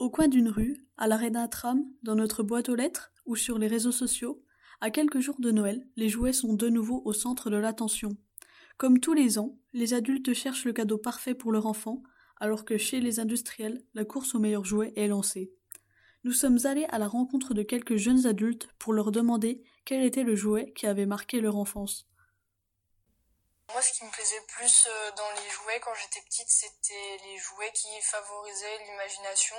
Au coin d'une rue, à l'arrêt d'un tram, dans notre boîte aux lettres ou sur les réseaux sociaux, à quelques jours de Noël, les jouets sont de nouveau au centre de l'attention. Comme tous les ans, les adultes cherchent le cadeau parfait pour leur enfant, alors que chez les industriels, la course aux meilleurs jouets est lancée. Nous sommes allés à la rencontre de quelques jeunes adultes pour leur demander quel était le jouet qui avait marqué leur enfance. Moi, ce qui me plaisait plus euh, dans les jouets quand j'étais petite, c'était les jouets qui favorisaient l'imagination,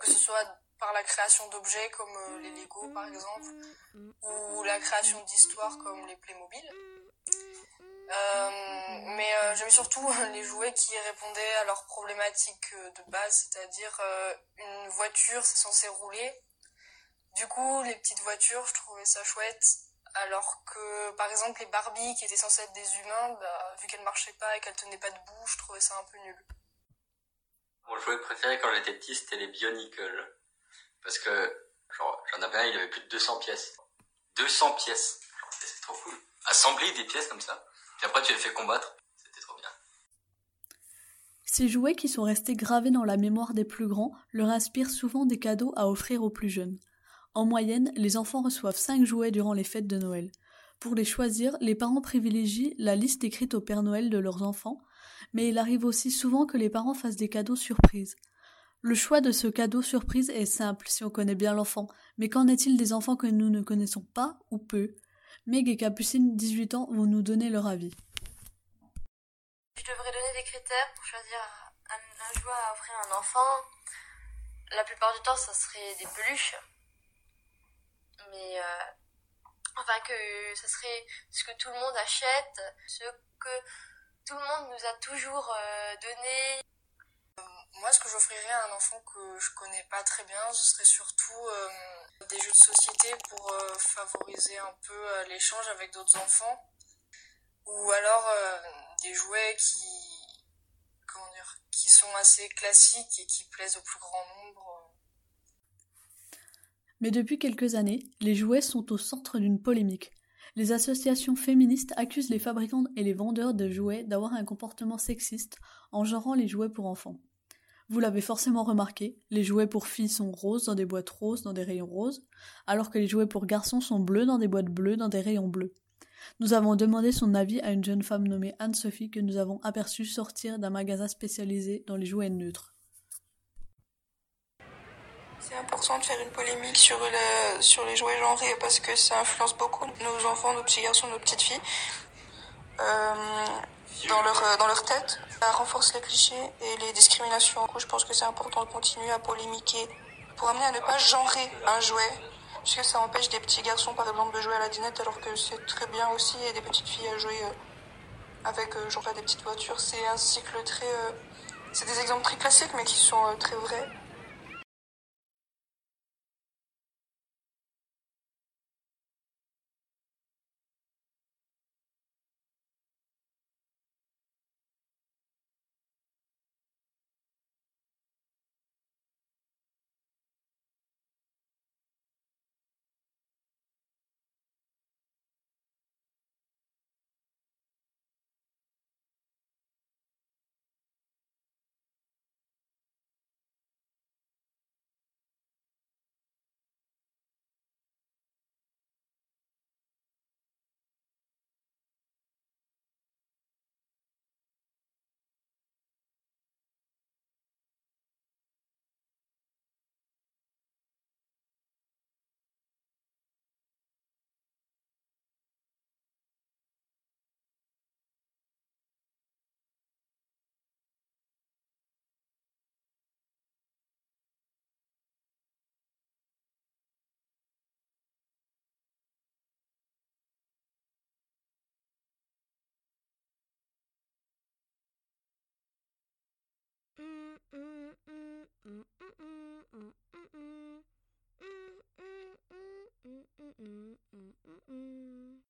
que ce soit par la création d'objets comme euh, les Lego par exemple, ou la création d'histoires comme les Playmobil. mais j'aimais surtout les jouets qui répondaient à leurs problématiques de base, c'est-à-dire une voiture, c'est censé rouler. Du coup, les petites voitures, je trouvais ça chouette alors que, par exemple, les Barbie, qui étaient censées être des humains, bah, vu qu'elles marchaient pas et qu'elles tenaient pas debout, je trouvais ça un peu nul. Mon jouet préféré quand j'étais petit, c'était les Bionicle. Parce que, j'en avais un, il avait plus de 200 pièces. 200 pièces. C'est trop cool. Assembler des pièces comme ça. Et après, tu les fais combattre. C'était trop bien. Ces jouets qui sont restés gravés dans la mémoire des plus grands leur inspirent souvent des cadeaux à offrir aux plus jeunes. En moyenne, les enfants reçoivent 5 jouets durant les fêtes de Noël. Pour les choisir, les parents privilégient la liste écrite au Père Noël de leurs enfants, mais il arrive aussi souvent que les parents fassent des cadeaux surprises. Le choix de ce cadeau surprise est simple si on connaît bien l'enfant, mais qu'en est-il des enfants que nous ne connaissons pas ou peu? Meg et Capucine, 18 ans, vont nous donner leur avis. Je devrais donner des critères pour choisir un, un jouet à offrir à un enfant. La plupart du temps, ça serait des peluches mais euh, enfin que ce serait ce que tout le monde achète, ce que tout le monde nous a toujours euh, donné. Moi, ce que j'offrirais à un enfant que je connais pas très bien, ce serait surtout euh, des jeux de société pour favoriser un peu l'échange avec d'autres enfants, ou alors des jouets qui, comment dire, qui sont assez classiques et qui plaisent au plus grand nombre. Mais depuis quelques années, les jouets sont au centre d'une polémique. Les associations féministes accusent les fabricants et les vendeurs de jouets d'avoir un comportement sexiste en genrant les jouets pour enfants. Vous l'avez forcément remarqué, les jouets pour filles sont roses dans des boîtes roses dans des rayons roses, alors que les jouets pour garçons sont bleus dans des boîtes bleues dans des rayons bleus. Nous avons demandé son avis à une jeune femme nommée Anne-Sophie que nous avons aperçue sortir d'un magasin spécialisé dans les jouets neutres. C'est important de faire une polémique sur, le, sur les jouets genrés parce que ça influence beaucoup nos enfants, nos petits garçons, nos petites filles euh, dans, leur, dans leur tête. Ça renforce les clichés et les discriminations. Je pense que c'est important de continuer à polémiquer pour amener à ne pas genrer un jouet. Parce que ça empêche des petits garçons, par exemple, de jouer à la dinette alors que c'est très bien aussi et des petites filles à jouer euh, avec euh, genre, des petites voitures. C'est un cycle très... c'est des exemples très classiques mais qui sont très vrais.